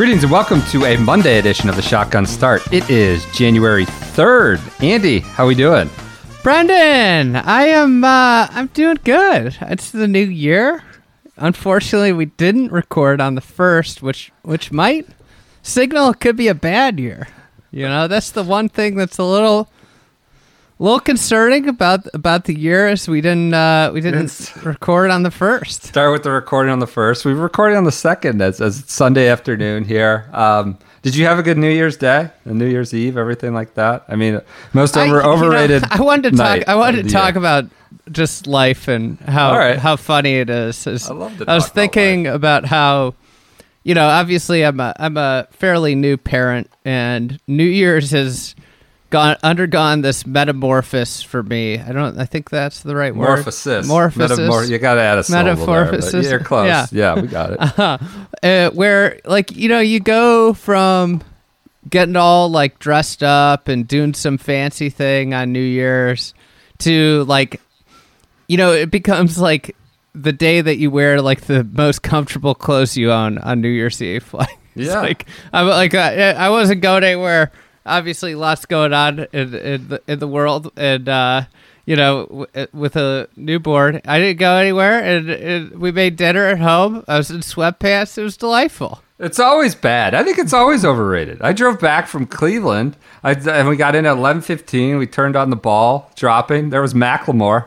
Greetings and welcome to a Monday edition of the Shotgun Start. It is January 3rd. Andy, how are we doing? Brendan, I am uh I'm doing good. It's the new year. Unfortunately, we didn't record on the 1st, which which might signal it could be a bad year. You know, that's the one thing that's a little little concerning about about the year is we didn't uh we didn't Yes. record on the 1st. Start with the recording on the first. We were recording on the second as, as Sunday afternoon here. Um, did you have a good New Year's Day, and New Year's Eve, everything like that? I mean, most I- over, know, overrated. I wanted to talk. I wanted to talk year. about just life and how right. how funny it is. Is- I I was talk about thinking about how, you know, obviously I'm a I'm a fairly new parent, and New Year's has gone undergone this metamorphosis for me. I don't. I think that's the right word. Morphosis. Morphosis. Metamor- you got to add a syllable there, Metamorphosis. You're close. Yeah. Yeah. we got it. uh, where like you know you go from getting all like dressed up and doing some fancy thing on New Year's to like you know it becomes like the day that you wear like the most comfortable clothes you own on New Year's Eve. Like, Yeah. like I'm like I, I wasn't going anywhere. Obviously, lots going on in in the, in the world, and uh, you know, w- with a newborn, I didn't go anywhere, and, and we made dinner at home. I was in sweatpants. It was delightful. It's always bad. I think it's always overrated. I drove back from Cleveland, I, and we got in at eleven fifteen. We turned on the ball, dropping. There was Macklemore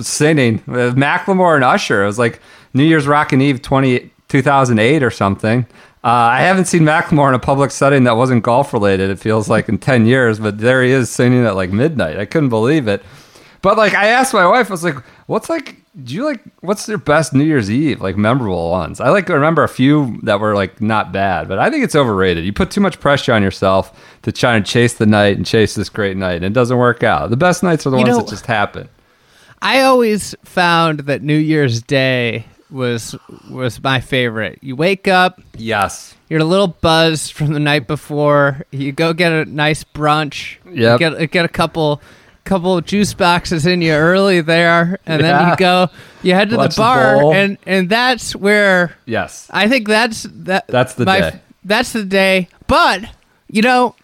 singing. Uh, Macklemore and Usher. It was like New Year's Rockin' Eve 20, 2008 or something. Uh, I haven't seen Macklemore in a public setting that wasn't golf related. It feels like in ten years, but there he is singing at like midnight. I couldn't believe it. But like, I asked my wife, I was like, "What's like? Do you like? What's your best New Year's Eve like memorable ones?" I like to remember a few that were like not bad, but I think it's overrated. You put too much pressure on yourself to try and chase the night and chase this great night, and it doesn't work out. The best nights are the You ones know- that just happen. I always found that New Year's Day was was my favorite. You wake up, Yes. you're a little buzzed from the night before. You go get a nice brunch. You Yep. get get a couple couple juice boxes in you early there, and then you go. You head to Watch the the bar, bowl. and and that's where Yes. I think that's that. That's the my, day. That's the day. But you know,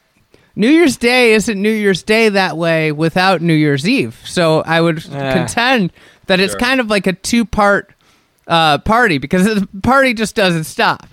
New Year's Day isn't New Year's Day that way without New Year's Eve. So I would Eh. contend that it's kind of like a two-part uh, party because the party just doesn't stop.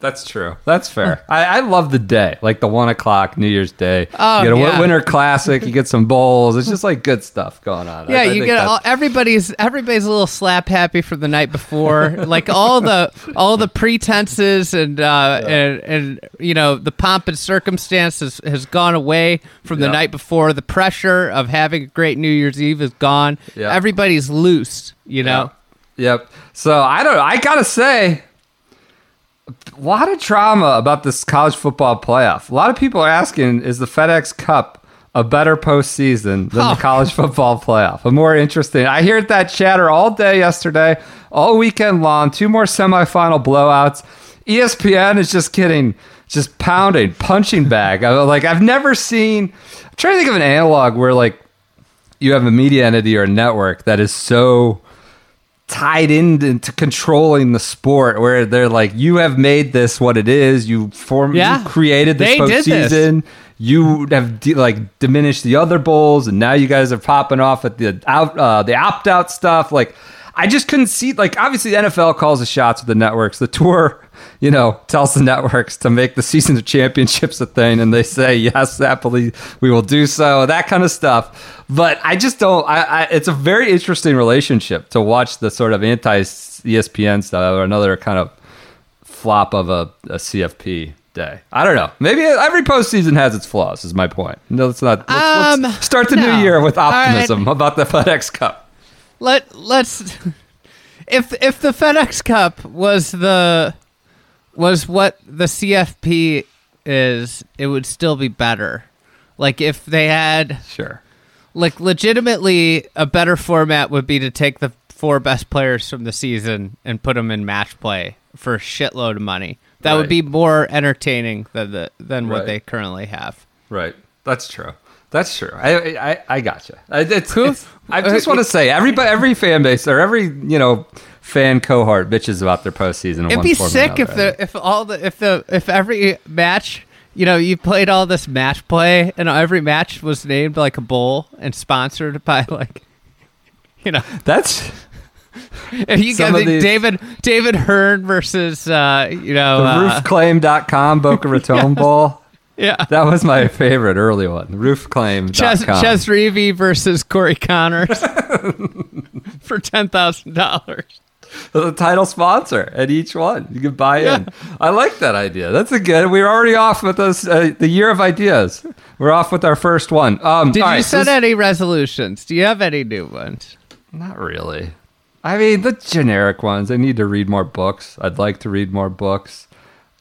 That's true. That's fair. I, I love the day, like the one o'clock New Year's Day. Oh, you get a yeah. winter classic. You get some bowls. It's just like good stuff going on. Yeah, I you get all, everybody's everybody's a little slap happy from the night before, like all the all the pretenses and uh, and and you know the pomp and circumstance has, has gone away from the Yeah. night before. The pressure of having a great New Year's Eve is gone. Yeah. Everybody's loose, you know. Yep. So I don't. I gotta say, a lot of trauma about this college football playoff. A lot of people are asking, is the FedEx Cup a better postseason than Oh. the college football playoff? A more interesting. I hear that chatter all day yesterday, all weekend long. Two more semifinal blowouts. ESPN is just getting just pounding, punching bag. I- Like I've never seen. I'm trying to think of an analog where like you have a media entity or a network that is so tied into controlling the sport where they're like you have made this what it is you form Yeah. you created this did this. postseason you have de- like diminished the other bowls and now you guys are popping off at the out uh, the opt out stuff like I just couldn't see like obviously the NFL calls the shots with the networks the tour you know tells the networks to make the season of championships a thing and they say yes happily we will do so that kind of stuff but I just don't I, I it's a very interesting relationship to watch the sort of anti ESPN stuff or another kind of flop of a, a CFP day. I don't know. Maybe every postseason has its flaws. Is my point. No, let's not. Let's, Um, let's start the no. new year with All right. optimism about the FedEx Cup. Let let's if if the FedEx Cup was the was what the CFP is, it would still be better. Like if they had Sure. like legitimately a better format would be to take the four best players from the season and put them in match play for a shitload of money. That would be more entertaining than the than what Right. they currently have. Right. That's true. That's true. I I, I gotcha. I, it's, it's- I just want to say everybody, every fan base or every you know fan cohort bitches about their postseason. It'd one be sick if the if all the if the if every match you know you played all this match play and every match was named like a bowl and sponsored by like you know that's if you Some got of the these- David David Hearn versus uh you know the uh, roofclaim.com Boca Raton Bowl. Yeah That was my favorite early one. Roofclaim.com. Ches, Chez Reavie versus Corey Conners for ten thousand dollars. the title sponsor at each one. You can buy in. I like that idea. That's a good. We're already off with those. Uh, the year of ideas. We're off with our first one. Um, Did you right, set this- any resolutions? Do you have any new ones? Not really. I mean, the generic ones. I need to read more books. I'd like to read more books.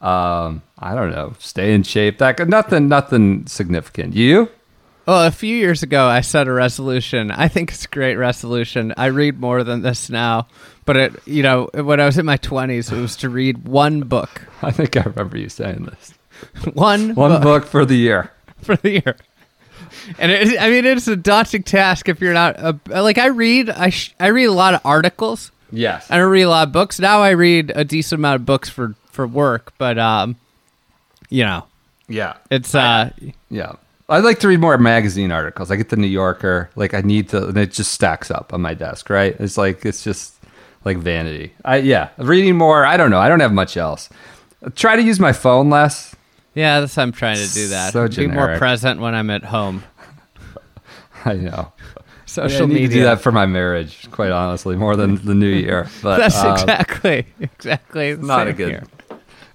Um, I don't know. Stay in shape. That nothing. Nothing significant. You? Well, a few years ago, I set a resolution. I think it's a great resolution. I read more than this now, but it, you know, when I was in my twenties, it was to read one book, I think I remember you saying this. one One book, book for the year. for the year. And it, I mean, it's a daunting task if you're not a, like I read. I sh- I read a lot of articles. Yes. I don't read a lot of books now. I read a decent amount of books for for work, but um, you know, Yeah. it's uh, Yeah. I'd like to read more magazine articles. I get the New Yorker. Like I need to, and it just stacks up on my desk. Right? It's like it's just like vanity. I yeah, reading more. I don't know. I don't have much else. Try to use my phone less. yeah, that's I'm trying to do that. So generic. Be more present when I'm at home. I know. Social I need media. to do that for my marriage, quite honestly, more than the new year. But That's um, exactly exactly not a good. here.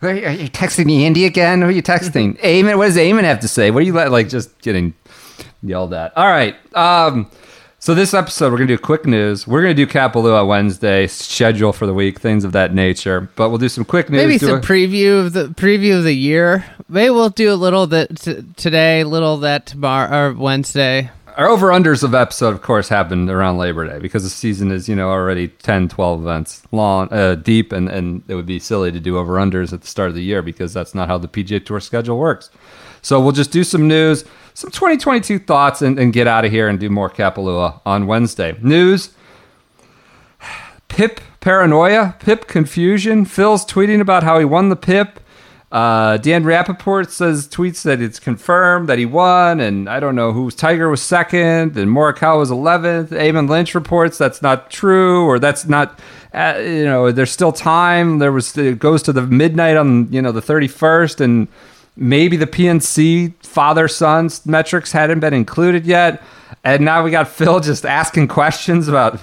Wait, Are you texting me, Andy, again? Who are you texting? Eamon, what does Eamon have to say? What are you like just getting yelled at? All right. Um, so this episode, we're gonna do quick news. We're gonna do Kapalua Wednesday schedule for the week, things of that nature. But we'll do some quick news. Maybe some a- preview of the preview of the year. Maybe we'll do a little that t- today, little that tomorrow or Wednesday. Our over unders of episode, of course, happened around Labor Day because the season is, you know, already 10, 12 events long, uh, deep, and, and it would be silly to do over unders at the start of the year because that's not how the PGA Tour schedule works. So we'll just do some news, some 2022 thoughts, and, and get out of here and do more Kapalua on Wednesday. News Pip paranoia, Pip confusion. Phil's tweeting about how he won the Pip. Uh, Dan Rappaport says tweets that it's confirmed that he won, and I don't know who Tiger was second, and Morikawa was eleventh. Eamon Lynch reports that's not true, or that's not. Uh, you know, there's still time. There was it goes to the midnight on you know the 31st, and maybe the PNC father son metrics hadn't been included yet, and now we got Phil just asking questions about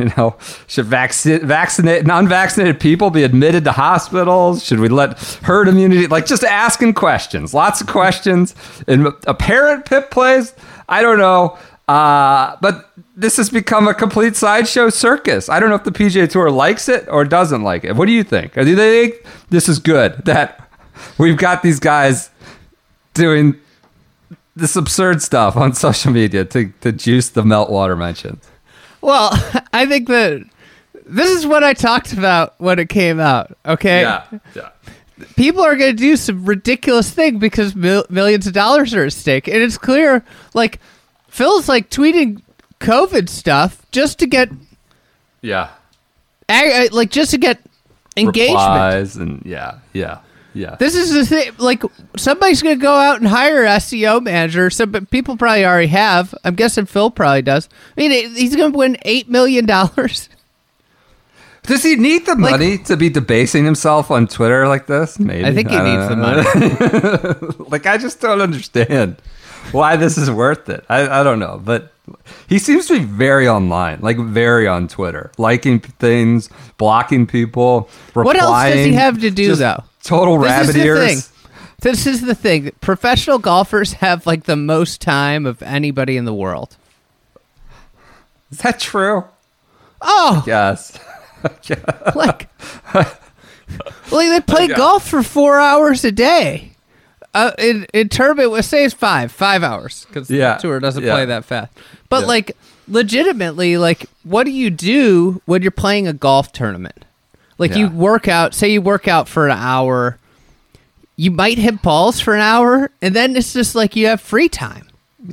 you know, should vaccine, vaccinate, non-vaccinated people be admitted to hospitals? Should we let herd immunity? Like just asking questions, lots of questions. And apparent pip plays, I don't know. Uh, but this has become a complete sideshow circus. I don't know if the PGA Tour likes it or doesn't like it. What do you think? Do they think this is good that we've got these guys doing this absurd stuff on social media to, to juice the meltwater mentions? Well, I think that this is what I talked about when it came out. Okay, yeah. yeah. people are going to do some ridiculous thing because mil- millions of dollars are at stake, and it's clear. Like Phil's like tweeting COVID stuff just to get Yeah. ag- like just to get engagement. replies and yeah, yeah, yeah. This is the thing. Like somebody's going to go out and hire a SEO manager. Some people probably already have. I'm guessing Phil probably does. I mean, he's going to win eight million dollars. Does he need the money to be debasing himself on Twitter like this? Maybe. I think he don't needs the money. like I just don't understand why this is worth it. I, I don't know, but he seems to be very online, like very on Twitter, liking things, blocking people. What else does he have to do, just though? Total This is rabbit the ears. thing. This is the thing. Professional golfers have like the most time of anybody in the world. Is that true? Oh, Yes. like, like they play golf for four hours a day. Uh, in in tournament, we say it's five, five hours because Yeah, the tour doesn't yeah. play that fast. But like, legitimately, like, what do you do when you're playing a golf tournament? Like, you work out. Say you work out for an hour. You might hit balls for an hour, and then it's just like you have free time.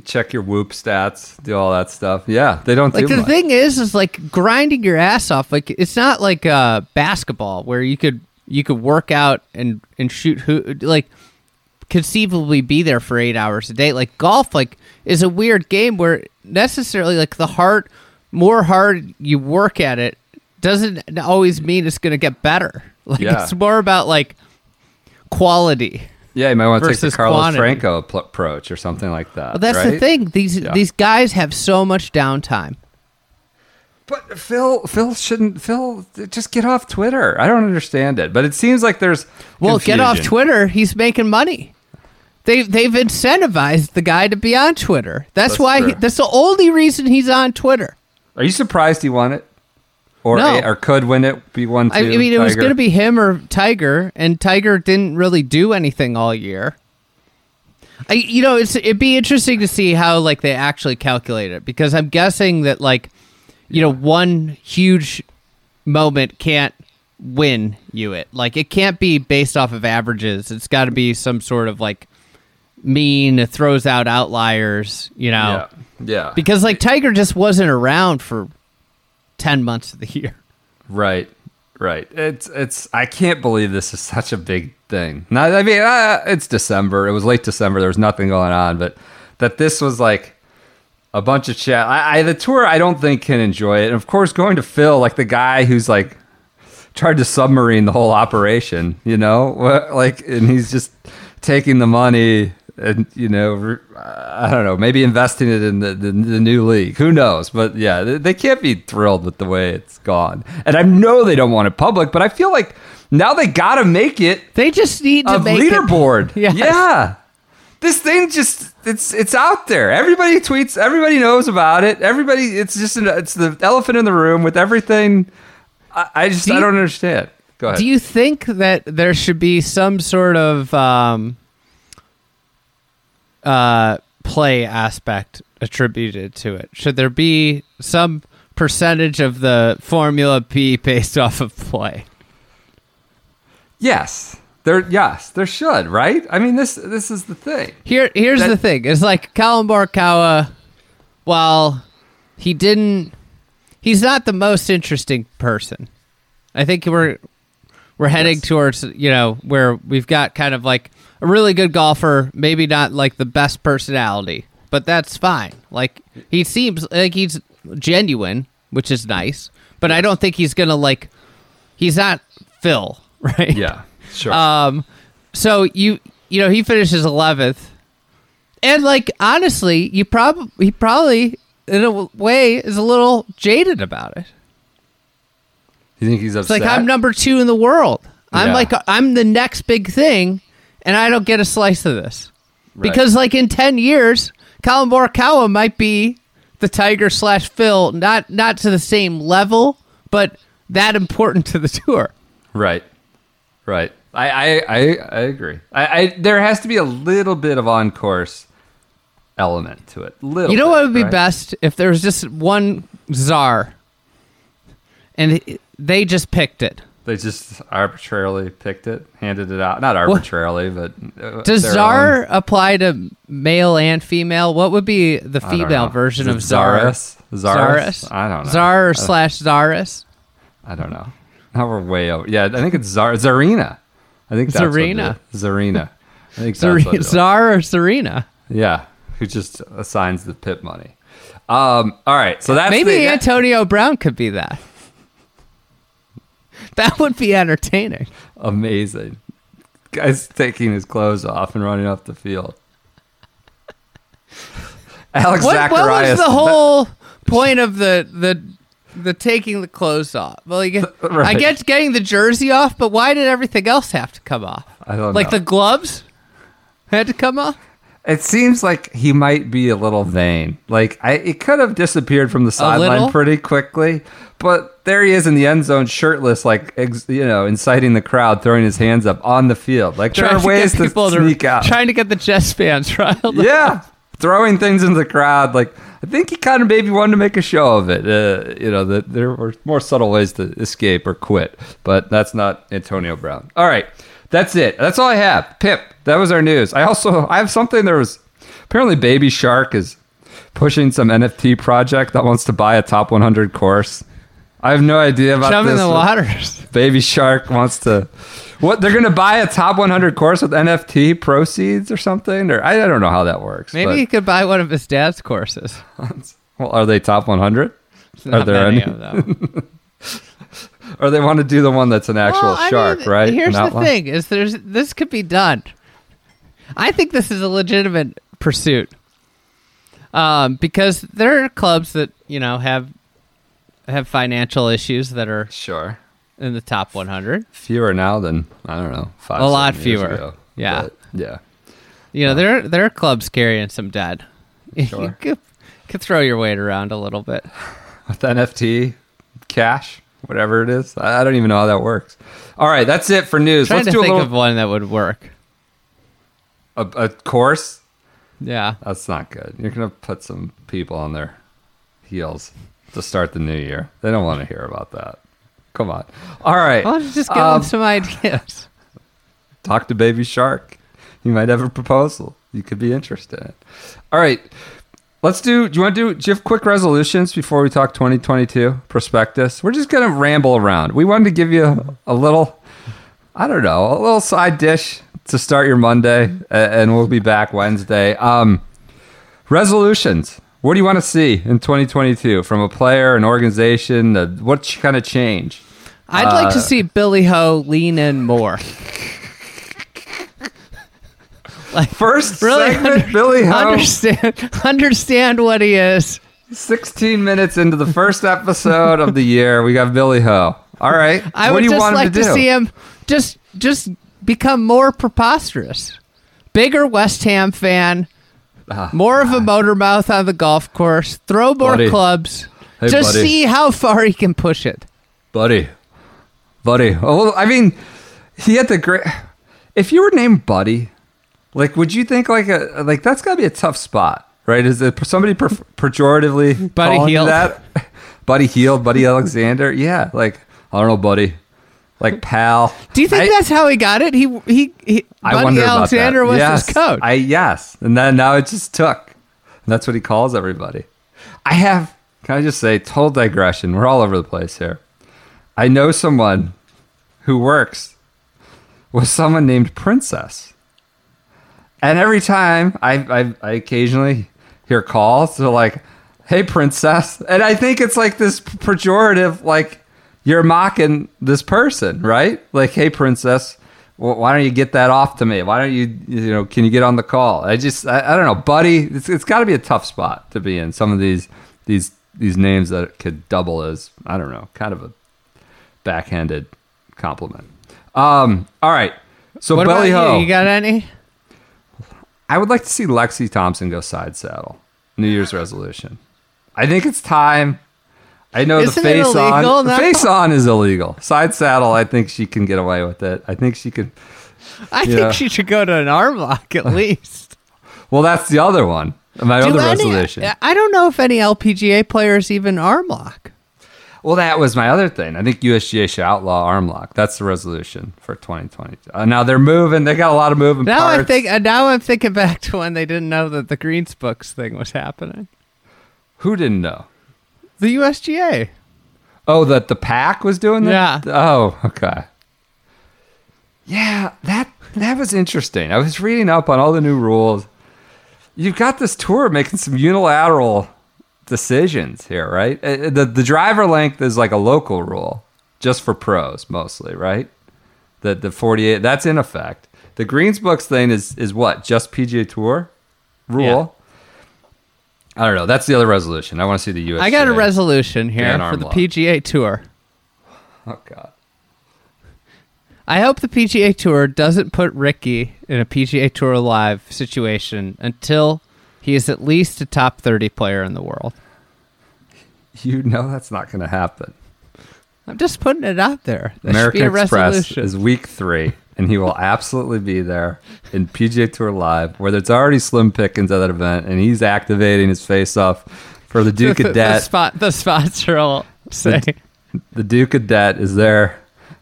Check your whoop stats, do all that stuff. Yeah, they don't Like do the much. thing is, is like grinding your ass off. Like it's not like uh, basketball where you could you could work out and and shoot who like conceivably be there for eight hours a day. Like golf, like is a weird game where necessarily like the heart more hard you work at it doesn't always mean it's going to get better. Like Yeah. it's more about like quality. yeah, you might want to take the Carlos quantity. Franco pl- approach or something like that. But that's the thing. These Yeah. these guys have so much downtime. But Phil, Phil shouldn't. Phil, just get off Twitter. I don't understand it. But it seems like there's Well, get off. Twitter. He's making money. They they've incentivized the guy to be on Twitter. That's, That's why he, that's the only reason he's on Twitter. Are you surprised he won it, or No. or could win it? Be one. Two, I, I mean, it was going to be him or Tiger, and Tiger didn't really do anything all year. I, you know, it's it'd be interesting to see how like they actually calculate it because I'm guessing that like, you know, one huge moment can't win you it. Like it can't be based off of averages. It's got to be some sort of like mean throws out outliers. You know, Yeah, yeah. because like Tiger just wasn't around for ten months of the year. Right, right. It's it's. I can't believe this is such a big thing. Not, I mean, uh, it's December. It was late December. There was nothing going on, but that this was like a bunch of chat. I, I the tour. I don't think can enjoy it. And of course, going to Phil, like the guy who's like tried to submarine the whole operation. You know, like, and he's just taking the money. And you know, I don't know, maybe investing it in the, the, the new league. Who knows? But yeah, they, they can't be thrilled with the way it's gone. And I know they don't want it public, but I feel like now they got to make it They just need to make it- leaderboard. Yes. Yeah. This thing just it's it's out there. Everybody tweets, everybody knows about it. Everybody it's just an, it's the elephant in the room with everything. I, I just Do I don't understand. Go ahead. Do you think that there should be some sort of um, uh, play aspect attributed to it? Should there be some percentage of the Formula P based off of play? yes. There yes, there should, right? I mean this this is the thing. Here, here's That- the thing: it's like Collin Morikawa. While he didn't, he's not the most interesting person. I think we're we're heading Yes. towards you know where we've got kind of like a really good golfer, maybe not like the best personality, but that's fine. Like he seems like he's genuine, which is nice. But I don't think he's gonna like. He's not Phil, right? Yeah. Sure. Um, so you you know he finishes eleventh, and like honestly, you probably he probably in a way is a little jaded about it. you think he's It's upset? like I'm number two in the world. I'm Yeah. like I'm the next big thing, and I don't get a slice of this Right. because like in ten years, Collin Morikawa might be the Tiger slash Phil, not not to the same level, but that important to the tour. Right. Right. I I I, I agree. I, I there has to be a little bit of on course element to it. Little. You know bit, what would be right? best if there was just one czar, and they just picked it. They just arbitrarily picked it, handed it out. Not arbitrarily, but uh, Does czar apply to male and female? What would be the female version of it czar? Czarist? Czarist? I don't know. Czar slash czarist. I don't know. Now we're way over. Yeah, I think it's Zar Zarina. I think that's Zarina. What it is. Zarina. I think Zar- that's what it is. czar or Serena? Yeah, who just assigns the pip money. Um. All right. So that's Maybe the, Antonio Brown could be that. That would be entertaining. amazing. Guy's taking his clothes off and running off the field. Alex What, what was the whole point of the the the taking the clothes off? Well, you get, I Right. get getting the jersey off, but why did everything else have to come off? I don't like know. the gloves had to come off. It seems like he might be a little vain. Like I, it could have disappeared from the sideline pretty quickly, but there he is in the end zone, shirtless, like ex, you know, inciting the crowd, throwing his hands up on the field. Like there Trying are to ways get to people sneak out. Trying to get the Jets fans riled. yeah, throwing things into the crowd. Like I think he kind of maybe wanted to make a show of it. Uh, you know, that there were more subtle ways to escape or quit, but that's not Antonio Brown. All right, that's it. That's all I have. Pip, that was our news. I also I have something. There was apparently Baby Shark is pushing some NFT project that wants to buy a top 100 course. I have no idea about Jump in the waters. Baby Shark wants to. What they're going to buy a top 100 course with NFT proceeds or something, or I, I don't know how that works. Maybe he could buy one of his dad's courses. well, are they top 100? Are there any? of them. Or they want to do the one that's an actual Well, shark, mean, right? Here's An the outline? thing: is there's this could be done. I think this is a legitimate pursuit, um, because there are clubs that you know have have financial issues that are Sure. in the top 100. Fewer now than I don't know five. A lot fewer. ago. Yeah. But, yeah. You know, there there are clubs carrying some debt. you Sure. could, could throw your weight around a little bit. With NFT, cash, whatever it is, I I don't even know how that works. All right, that's it for news. Let's do a little of one that would work. a, a course. Yeah. That's not good. You're gonna put some people on their heels to start the new year. They don't want to hear about that. Come on. All right. Why don't you just give Um, them some ideas? talk to Baby Shark. He might have a proposal you could be interested in. All right. Let's do. Do you want to do? Do you have quick resolutions before we talk 2022 prospectus? We're just gonna ramble around. We wanted to give you a little, I don't know, a little side dish to start your Monday, and we'll be back Wednesday. Um, resolutions. What do you want to see in 2022 from a player, an organization? Uh, what kind of change? I'd like uh, to see Billy Ho lean in more. like First really segment, under- Billy Ho. understand understand what he is. 16 minutes into the first episode of the year, we got Billy Ho. All right. I what would just like to, to, see him just just become more preposterous. Bigger West Ham fan, Ah, more of a motor mouth on the golf course, throw more Buddy. clubs. Hey, just buddy. see how far he can push it. Buddy. Buddy. Oh, I mean, he had the great. If you were named Buddy, like, would you think like a like that's got to be a tough spot, right? Is it somebody per- pejoratively Buddy calling you that? Buddy Hield, Buddy Alexander. Yeah, like I don't know, Buddy. Like pal. Do you think I- that's how he got it? He he, he I Buddy Alexander was yes, his coach. I yes, and then now it just took. And that's what he calls everybody. I have. Can I just say, total digression. We're all over the place here. I know someone who works with someone named Princess, and every time I I, I occasionally hear calls, they're like, "Hey, Princess," and I think it's like this pejorative, like you're mocking this person, right? Like, "Hey, Princess." Well, why don't you get that off to me? Why don't you, you know, can you get on the call? I just, I, I don't know, buddy. It's, it's got to be a tough spot to be in. Some of these, these, these names that could double as, I don't know, kind of a backhanded compliment. Um, all right. So what belly ho. you? You got any? I would like to see Lexi Thompson go side saddle. New Year's resolution. I think it's time. I know Isn't the face on. The face on is illegal. Side saddle. I think she can get away with it. I think she could. I think she should go to an arm lock at least. Well, that's the other one. My Do other any- resolution. I don't know if any LPGA players even arm lock. Well, that was my other thing. I think USGA should outlaw arm lock. That's the resolution for 2020. Uh, now they're moving. They got a lot of moving Now parts. I think. uh, Now I'm thinking back to when they didn't know that the Greens books thing was happening. Who didn't know? The USGA. Oh, that the pack was doing that. Yeah. Oh, okay. Yeah, that that was interesting. I was reading up on all the new rules. You've got this tour making some unilateral decisions here, right? Uh, The the driver length is like a local rule, just for pros mostly, right? The the 48 that's in effect. The Greens Books thing is is what? Just PGA Tour rule. I don't know. That's the other resolution. I want to see the U.S. I got a resolution here for the lock. PGA Tour. Oh God. I hope the PGA Tour doesn't put Rickie in a PGA Tour Live situation until he is at least a top 30 player in the world. You know that's not going to happen. I'm just putting it out there. That American Express resolution. is week three, and he will absolutely be there in PGA Tour Live, where there's already slim pickings at that event, and he's activating his face off for the Duke the, of the, Debt. spot, the sponsor will say, The Duke of Debt is there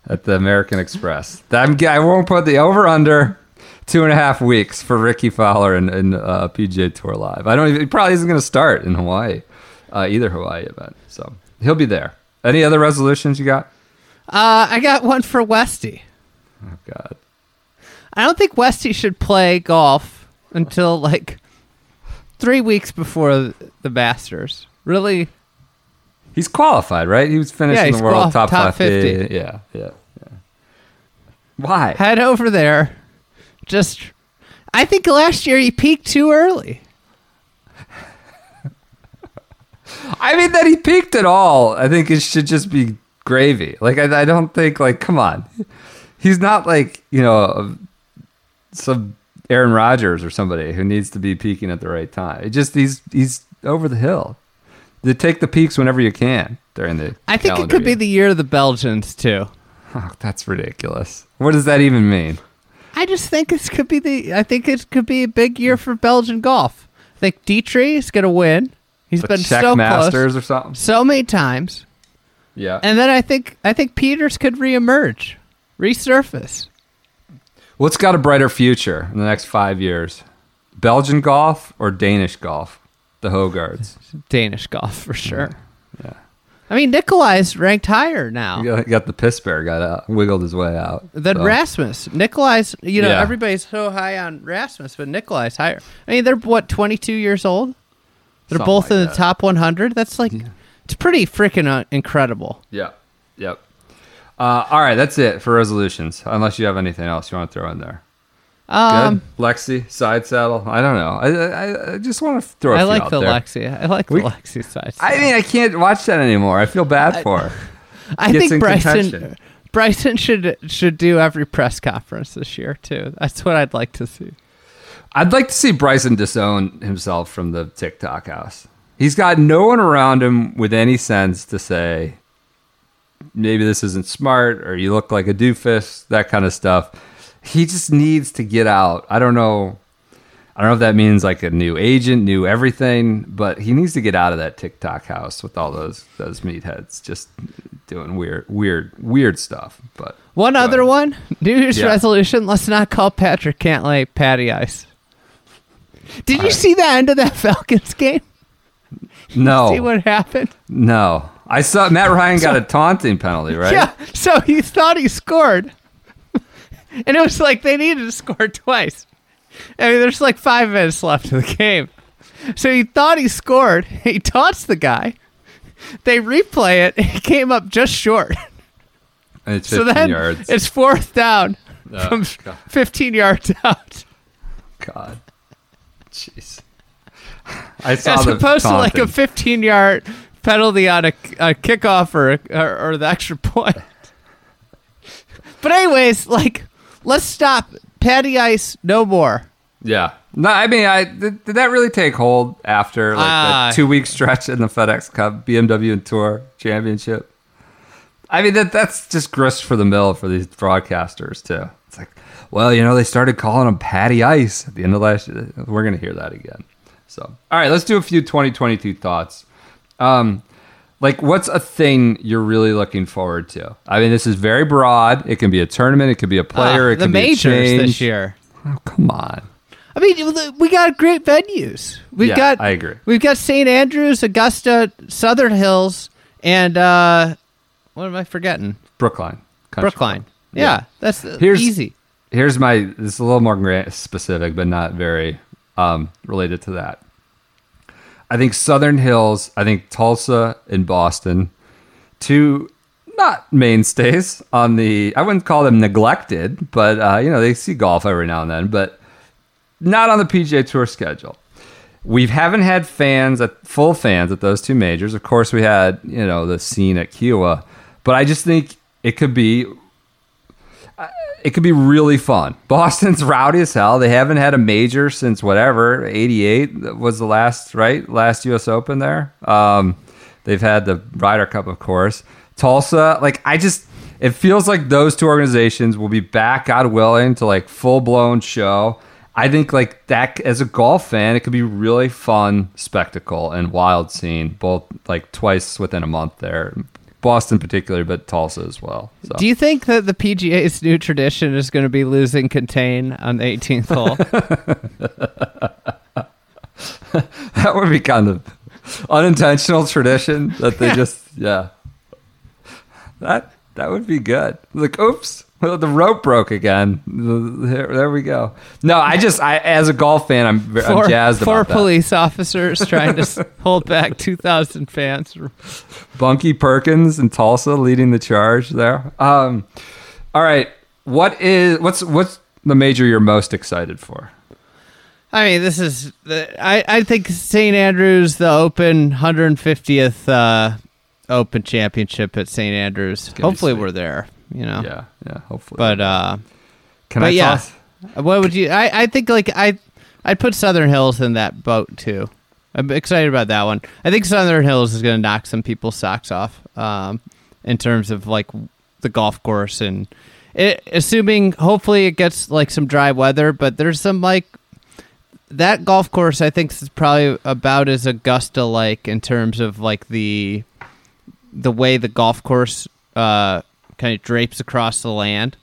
at the American Express. I'm, I won't put the over under two and a half weeks for Rickie Fowler and, and uh, PGA Tour Live. I don't even, he probably isn't going to start in Hawaii, uh, either Hawaii event. So he'll be there. Any other resolutions you got? uh, I got one for Westy. Oh, God. I don't think Westy should play golf until like three weeks before the Masters. Really? He's qualified, right? He was finishing Yeah, the world top, top 50. 50. Yeah, yeah, yeah. Why? Head over there. Just, I think last year he peaked too early. I mean, that he peaked at all. I think it should just be gravy. Like, I, I don't think, like, come on. He's not like, you know, some Aaron Rodgers or somebody who needs to be peaking at the right time. It just, he's, he's over the hill. You take the peaks whenever you can during the. I think it could be the year of the Belgians too. Oh, that's ridiculous. What does that even mean? I just think it could be the. I think it could be a big year for Belgian golf. I think Detry is going to win. He's The been Czech so Masters close or something? so many times, Yeah. and then I think I think Pieters could reemerge, resurface. What's got a brighter future in the next five years? Belgian golf or Danish golf? The Højgaards. Danish golf for sure. Yeah. I mean, Nicolai's ranked higher now You got, got the piss bear got out, wiggled his way out. than So, Rasmus. Nicolai's, you know, Yeah. everybody's so high on Rasmus, but Nicolai's higher. I mean, they're what, 22 years old? They're Something both like in the top 100. That's like, it's pretty freaking uh, incredible. Yeah. Yep. Uh, all right, that's it for resolutions. Unless you have anything else you want to throw in there. Um, Good. Lexi, side saddle. I don't know. I, I, I just want to throw. a I like the there. Lexi. I like We- the Lexi side. I mean, I can't watch that anymore. I feel bad for her. I gets think Bryson contention. Bryson should should do every press conference this year too. That's what I'd like to see. I'd like to see Bryson disown himself from the TikTok house. He's got no one around him with any sense to say, maybe this isn't smart or you look like a doofus, that kind of stuff. He just needs to get out. I don't know. I don't know if that means like a new agent, new everything, but he needs to get out of that TikTok house with all those those meatheads just doing weird, weird, weird stuff. But One other ahead. one, New Year's Yeah. resolution: let's not call Patrick Cantlay Patty Ice. Did you see the end of that Falcons game? no, See what happened? no, I saw Matt Ryan got a taunting penalty, right? Yeah. So he thought he scored, and it was like they needed to score twice. I mean, there's like five minutes left of the game, so he thought he scored. He taunts the guy. They replay it. He came up just short. And it's So then yards. it's fourth down Oh, from God. 15 yards out. God. Jeez. I saw As the opposed to like a 15 yard penalty on a, a kickoff or, or or the extra point. But anyways, like let's stop Patty Ice no more. Yeah. No, I mean, I did, did that really take hold after like Ah. that two week stretch in the FedEx Cup BMW and Tour Championship? I mean, that that's just grist for the mill for these broadcasters too. It's like, well, you know, they started calling him Patty Ice at the end of last year. We're gonna hear that again. So, all right, let's do a few 2022 thoughts. Um, like, what's a thing you're really looking forward to? I mean, this is very broad. It can be a tournament. It could be a player. Ah, it the could majors be a change. this year. Oh, come on. I mean, we got great venues. We've Yeah, got I agree. We've got St. Andrews, Augusta, Southern Hills, and uh, what am I forgetting? Brookline. Country Brookline. Club. Yeah, that's uh, Here's- easy. Here's my. This is a little more specific, but not very um, related to that. I think Southern Hills. I think Tulsa and Boston, two not mainstays on the. I wouldn't call them neglected, but uh, you know they see golf every now and then, but not on the PGA Tour schedule. We haven't had fans at full fans at those two majors. Of course, we had you know the scene at Kiawah, but I just think it could be it could be really fun. Boston's rowdy as hell. They haven't had a major since whatever '88 was the last right last U.S. Open there. Um, they've had the Ryder Cup, of course. Tulsa, like I just, it feels like those two organizations will be back, God willing, to like full blown show. I think like that as a golf fan, it could be really fun spectacle and wild scene, both like twice within a month there. Boston particularly, but Tulsa as well. So. Do you think that the PGA's new tradition is going to be losing contain on the 18th hole? that would be kind of unintentional tradition that they just yeah. That that would be good. Like, oops, the rope broke again. There, there we go. No, I just I as a golf fan, I'm ve- I'm Four, jazzed four about that. police officers trying to hold back 2,000 fans. Bunky Perkins and Tulsa leading the charge there. Um, all right, what is what's what's the major you're most excited for? I mean, this is the, I I think St Andrews, the Open 150th uh, Open Championship at St Andrews. Hopefully, we're there. You know, Yeah, yeah, hopefully. but uh, can but I yeah. toss? what would you? I I think like I I'd put Southern Hills in that boat too. I'm excited about that one. I think Southern Hills is going to knock some people's socks off um, in terms of like the golf course and it, assuming hopefully it gets like some dry weather, but there's some like that golf course I think is probably about as Augusta like in terms of like the the way the golf course uh, kind of drapes across the land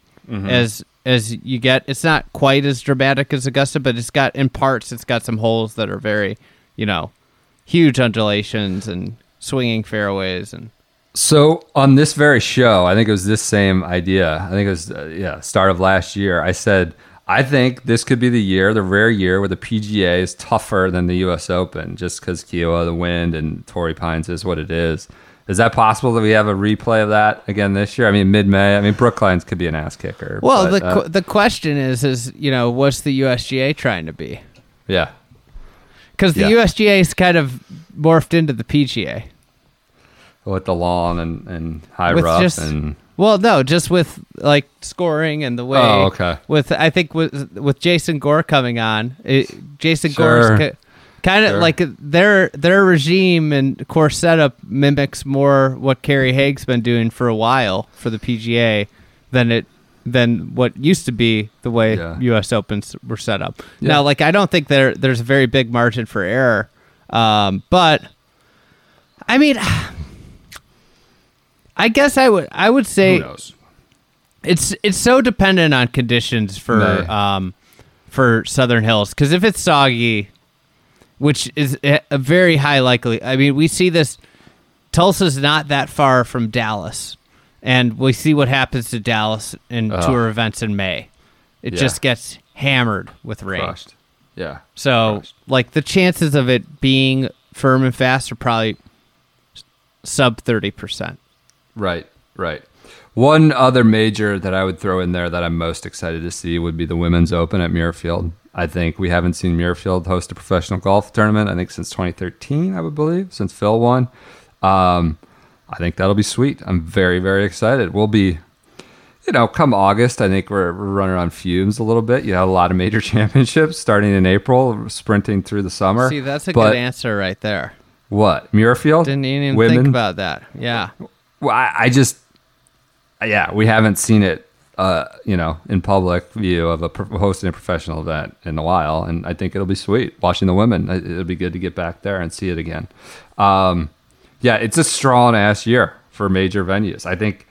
as as you get. It's not quite as dramatic as Augusta, but it's got in parts it's got some holes that are very you know huge undulations and swinging fairways and So on this very show, I think it was this same idea. I think it was uh, yeah, start of last year. I said I think this could be the year, the rare year where the PGA is tougher than the U.S. Open, just because Kiawah, the wind, and Torrey Pines is what it is. Is that possible that we have a replay of that again this year? I mean, mid-May. I mean, Brookline's could be an ass kicker. well but, the uh, qu- the question is is you know what's the USGA trying to be yeah, because the Yeah. USGA is kind of morphed into the PGA. with the lawn and, and high With rough just- and Well, no, just with like scoring and the way. Oh, okay. With I think with with Jason Gore coming on, it, Jason Sure. Gore's kind of Sure. like their their regime and course setup mimics more what Kerry Haigh's been doing for a while for the PGA than it than what used to be the way Yeah. U.S. Opens were set up. Yeah. Now, like I don't think there there's a very big margin for error, um, but I mean. I guess I would I would say it's it's so dependent on conditions for May. um for Southern Hills because if it's soggy, which is a very high likely. I mean, we see this. Tulsa's not that far from Dallas, and we see what happens to Dallas in Ugh. tour events in May. It Yeah. just gets hammered with rain. Crushed. Yeah. So, Crushed. like the chances of it being firm and fast are probably sub thirty percent. Right, right. One other major that I would throw in there that I'm most excited to see would be the Women's Open at Muirfield. I think we haven't seen Muirfield host a professional golf tournament, I think since 2013, I would believe, since Phil won. Um, I think that'll be sweet. I'm very, very excited. We'll be, you know, come August, I think we're, we're running on fumes a little bit. You have a lot of major championships starting in April, sprinting through the summer. See, that's a But good answer right there. What? Muirfield? Didn't even Women? think about that. Yeah. Well, I, I just, yeah, we haven't seen it, uh, you know, in public view of a pro- hosting a professional event in a while, and I think it'll be sweet watching the women. It- It'll be good to get back there and see it again. Um, yeah, it's a strong ass year for major venues. I think,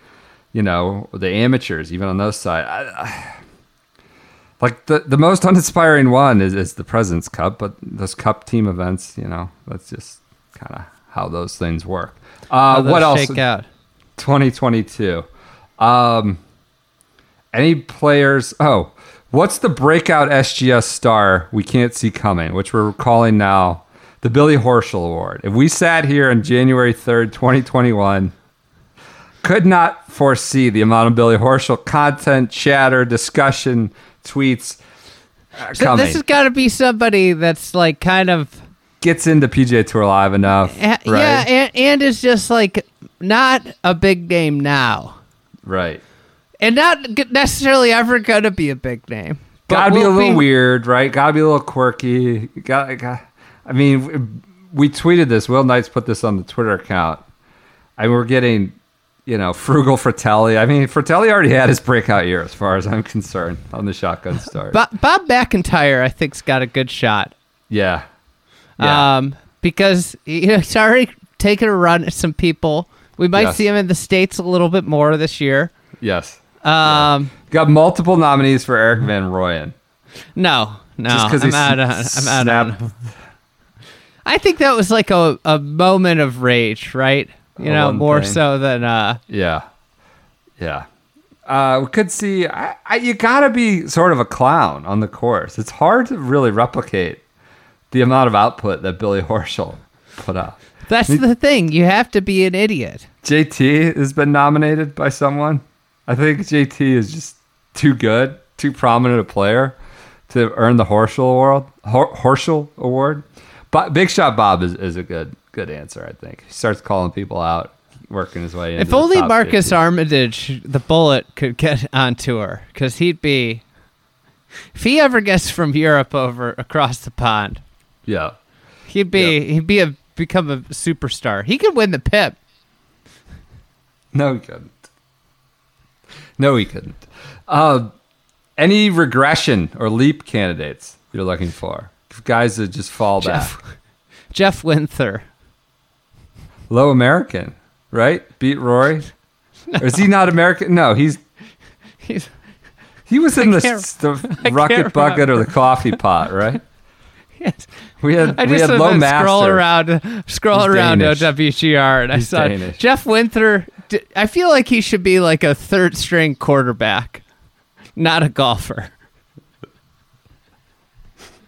you know, the amateurs, even on those side, I, I, like the the most uninspiring one is, is the President's Cup, but those Cup team events, you know, that's just kind of how those things work. Uh, How what else? Shake out. 2022. Um, any players? Oh, what's the breakout SGS star we can't see coming, which we're calling now the Billy Horschel Award? If we sat here on January 3rd, 2021, could not foresee the amount of Billy Horschel content, chatter, discussion, tweets uh, So coming. this has got to be somebody that's like kind of Gets into PGA Tour Live enough, right? yeah, and, and is just like not a big name now, right. And not necessarily ever gonna be a big name. Gotta be a little weird, right? Gotta be a little quirky. Got, got, I mean, we tweeted this. Will Knights put this on the Twitter account. I mean, we're getting, you know, frugal Fratelli. I mean, Fratelli already had his breakout year, as far as I'm concerned, on the shotgun start. Bob, Bob MacIntyre, I think's got a good shot. yeah, yeah, Um, because you know, he's already taken a run at some people. We might Yes. see him in the states a little bit more this year. yes. Um, Got multiple nominees for Erik van Rooyen. no, no, Just because I'm out. On, s- I'm out. On. snapped I think that was like a, a moment of rage, right? You A know, one more thing. so than uh, Yeah, yeah. Uh, we could see. I, I, you gotta be sort of a clown on the course. It's hard to really replicate the amount of output that Billy Horschel put out. that's the thing. You have to be an idiot. JT has been nominated by someone. I think JT is just too good, too prominent a player to earn the Horschel Award. Horschel Award. But Big Shot Bob is, is a good good answer. I think he starts calling people out, working his way. If only Marcus 50. Armitage, the bullet, could get on tour, because he'd be. If he ever gets from Europe over across the pond, Yeah. he'd be he'd be a become a superstar. He could win the PIP. No, he couldn't. No, he couldn't. Uh, any regression or leap candidates you're looking for? Guys that just fall Jeff. back. Jeff Winther. Low American, right? Beat Rory. Or is he not American? No, he's He's, he was in the, the rocket bucket or the coffee pot, right? yes. We had I we just had have low master. scroll around, scroll He's around Danish. OWGR, and I saw Danish. Jeff Winther. D- I feel like he should be like a third string quarterback, not a golfer.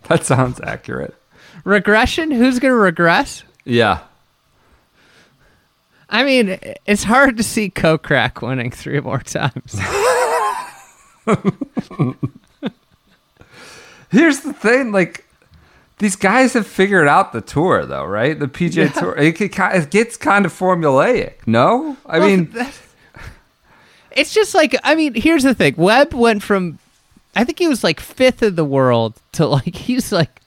That sounds accurate. Regression? Who's going to regress? Yeah. I mean, it's hard to see Kokrak winning three more times. Here's the thing, like these guys have figured out the tour, though, right? The PGA Tour. It, it gets kind of formulaic. No, I Well, mean, it's just like I mean, here's the thing: Webb went from, I think he was like fifth in the world to like he's like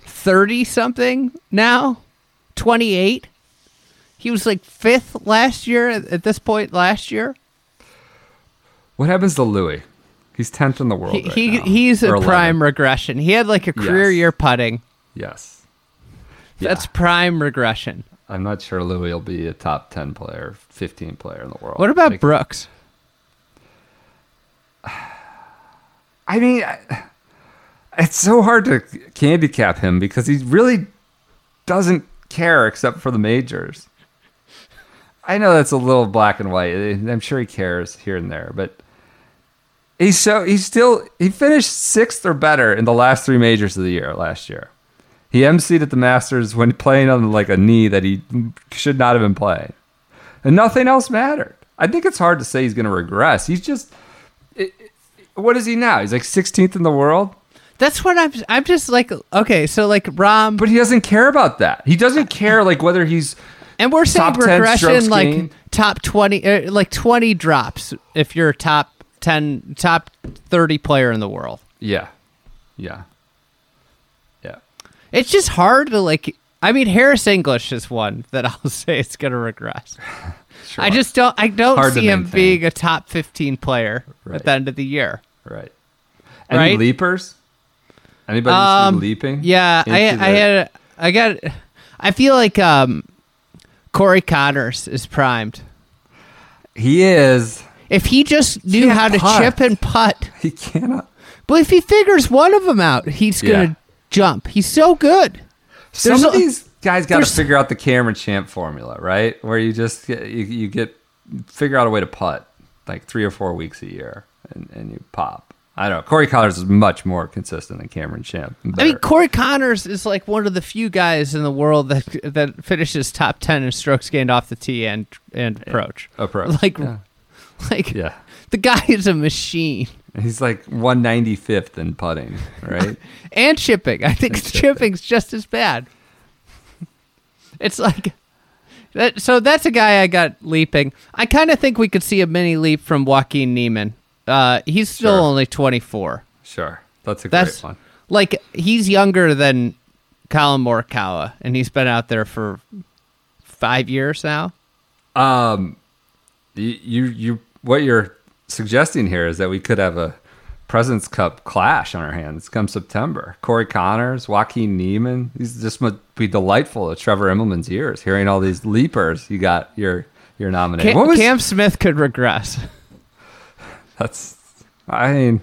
thirty something now, twenty eight. He was like fifth last year at this point last year. what happens to Louis? He's tenth in the world. He, right he he's Or a 11th. prime regression. He had like a career Yes. year putting. Yes. That's prime regression. I'm not sure Louis will be a top ten player, fifteen player in the world. What about Like, Brooks? I mean, it's so hard to handicap him because he really doesn't care except for the majors. I know that's a little black and white. I'm sure he cares here and there, but he's so he's still he finished sixth or better in the last three majors of the year last year. He emceed at the Masters when playing on like a knee that he should not have been playing, and nothing else mattered. I think it's hard to say he's going to regress. He's just what is he now? He's like 16th in the world, That's what I'm. I'm just like okay. So like Rahm, but he doesn't care about that. He doesn't care like whether he's and we're saying top 10 regression like top twenty, uh, like twenty drops if you're top ten, top thirty player in the world. yeah, yeah, yeah. It's just hard to like. I mean, Harris English is one that I'll say it's going to regress. Sure. I just don't. I don't Hard see him being a top fifteen player Right. at the end of the year. right. Any Right? leapers? Anybody Um, leaping? Yeah, I, I had, I got, I feel like um, Corey Conners is primed. He is. If he just knew Can't how to putt. chip and putt, He cannot. but if he figures one of them out, he's gonna Yeah. jump. He's so good. Some There's of a- these guys got to figure out the Cameron Champ formula, right? Where you just get, you, you get figure out a way to putt like three or four weeks a year, and, and you pop. I don't know. Corey Conners is much more consistent than Cameron Champ. and I mean. Corey Conners is like one of the few guys in the world that that finishes top ten in strokes gained off the tee and and approach. approach. Like, yeah. like yeah. the guy is a machine. He's like 195th in putting, right? and chipping. I think chipping. chipping's just as bad. It's like That, so that's a guy I got leaping. I kind of think we could see a mini leap from Joaquin Niemann. Uh, he's still Sure. only 24. Sure, that's a That's great one. like he's younger than Collin Morikawa, and he's been out there for five years now. Um, you, you, what you're suggesting here is that we could have a President's Cup clash on our hands come September. Corey Conners, Joaquin Niemann. These just must be delightful to Trevor Immelman's ears, hearing all these leapers. You got your your nominated. Cam, was Cam Smith could regress. that's? I mean.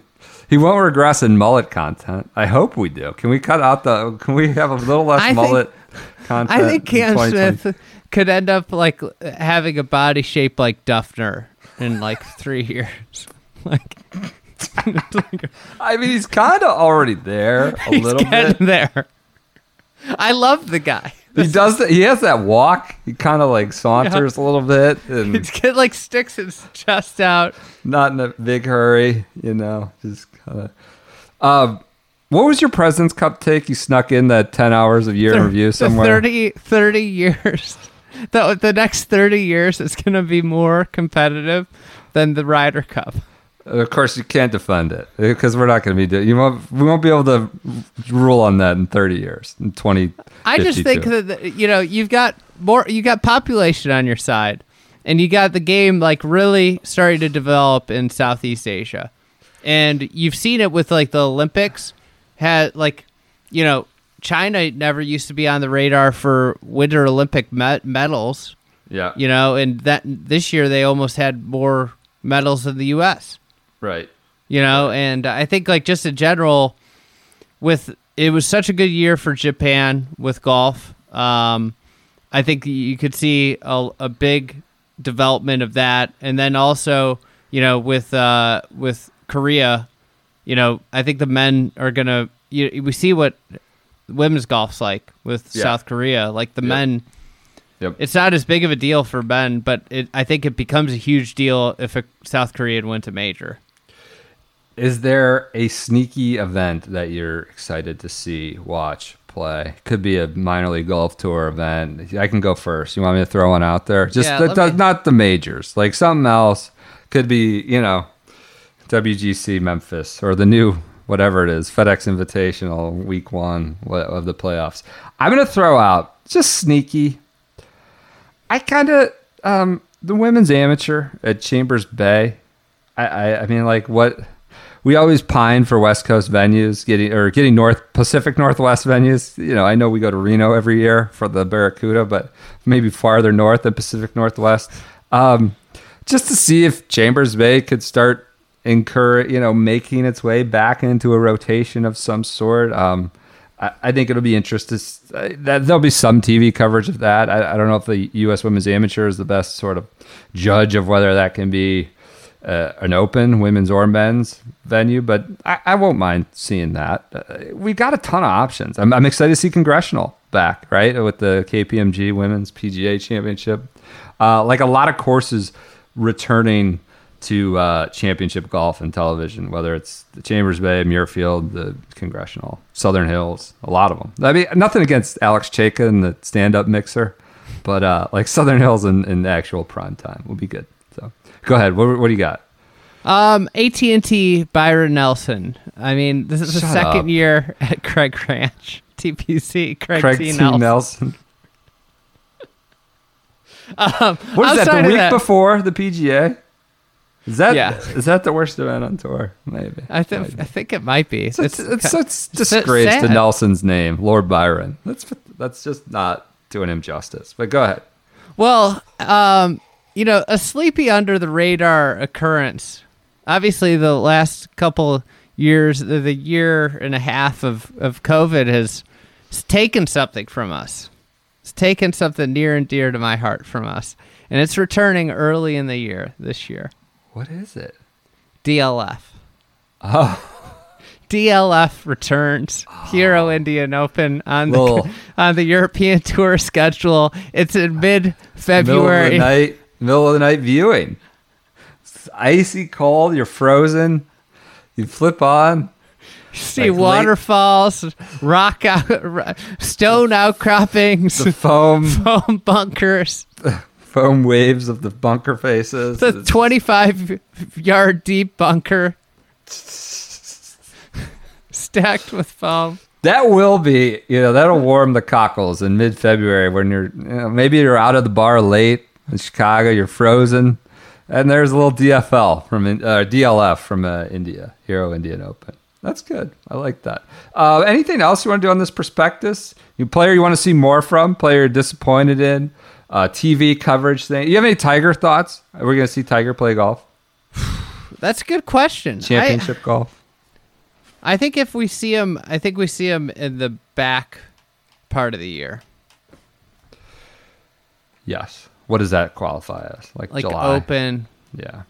He won't regress in mullet content. I hope we do. Can we cut out the? Can we have a little less I think- mullet content? I think Cam Smith could end up like having a body shape like Dufner in like three years. like I mean, he's kind of already there a little bit. there. I love the guy. He does that. He has that walk. He kind of like saunters a little bit, and He's get like sticks his chest out. not in a big hurry. You know, just kind of. Um, what was your President's Cup take? You snuck in that ten hours of year in review The somewhere. 30, 30 years. The, the next 30 years is going to be more competitive than the Ryder Cup. Of course, you can't defend it because we're not going to be. Do- you won't. We won't be able to rule on that in thirty years. In twenty. I just think that you know you've got more, you got population on your side, and you got the game like really starting to develop in Southeast Asia, and you've seen it with like the Olympics, had like, you know, China never used to be on the radar for Winter Olympic medals, Yeah. you know, and that this year they almost had more medals than the U.S Right. you know and i think like just in general with it was such a good year for japan with golf. Um i think you could see a, a big development of that. And then also you know with uh with korea you know i think the men are gonna you, we see what women's golf's like with Yeah. south korea like the Yep. men Yep. it's not as big of a deal for men but it, i think it becomes a huge deal if a south korean wins a major Is there a sneaky event that you're excited to see, watch, play? Could be a minor league golf tour event. I can go first. You want me to throw one out there? Just Yeah, does me- not the majors, like something else. Could be, you know, WGC Memphis or the new whatever it is, FedEx Invitational Week One of the playoffs. I'm gonna throw out just sneaky. I kind of um, the women's amateur at Chambers Bay. I, I I mean like what we always pine for West Coast venues, getting or getting North Pacific Northwest venues. You know, I know we go to Reno every year for the Barracuda, but maybe farther north than Pacific Northwest. Um, just to see if Chambers Bay could start incur, you know, making its way back into a rotation of some sort. Um, I, think it'll be interesting. That there'll be some TV coverage of that. I, I don't know if the U.S. Women's Amateur is the best sort of judge of whether that can be uh, an open women's or men's venue, but I, I won't mind seeing that. Uh, we got a ton of options. I'm, I'm excited to see Congressional back, right, with the KPMG Women's PGA Championship. Uh, like a lot of courses returning to uh, championship golf and television, whether it's the Chambers Bay, Muirfield, the Congressional, Southern Hills, a lot of them. I mean, nothing against Alex Cejka and the stand-up mixer, but uh, like Southern Hills in, in the actual prime time would be good. So go ahead. What, what do you got? Um, AT and T Byron Nelson. I mean, this is the Shut second up. year at Craig Ranch. TPC Craig, Craig T. T. Nelson. Nelson. Um, What is that? The week that- before the PGA? Is that Yeah. is that the worst event on tour? Maybe. I think I think it might be. It's, it's, it's, disgrace to. Nelson's name, Lord Byron. That's that's just not doing him justice. But go ahead. Well, um, you know, a sleepy under the radar occurrence. Obviously, the last couple years, the, the year and a half of, of COVID has, has taken something from us. It's taken something near and dear to my heart from us. And it's returning early in the year, this year. What is it? DLF. Oh, DLF returns. Hero oh. Indian Open on Little- the on the European Tour schedule. It's in mid middle of the February. night, middle of the night viewing. It's icy cold. You're frozen. You flip on. See Like late- waterfalls, rock out, stone outcroppings, the foam foam bunkers, foam waves of the bunker faces. the It's- 25 yard deep bunker stacked with foam. That will be, you know, that'll warm the cockles in mid February when you're, you know, maybe you're out of the bar late in Chicago, you're frozen, and there's a little DFL from uh, DLF from uh, India, Hero Indian Open. That's good. I like that. Uh, anything else you want to do on this prospectus? You player you want to see more from? Player you're disappointed in? Uh, TV coverage thing. You have any Tiger thoughts? Are we going to see Tiger play golf? That's a good question. I- Championship golf? I think if we see him, I think we see him in the back part of the year, Yes. What does that qualify as? Like, like July? open. Yeah.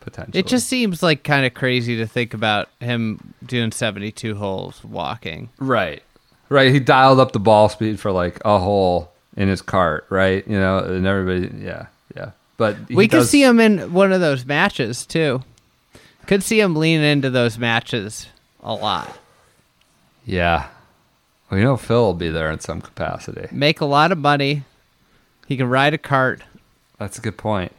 Potentially. It just seems like kind of crazy to think about him doing 72 holes walking. Right. Right. He dialed up the ball speed for like a hole in his cart, right? You know, and everybody, yeah, yeah. But we could see him in one of those matches too. Could see him lean into those matches a lot. Yeah. You know, Phil will be there in some capacity. Make a lot of money. He can ride a cart. That's a good point.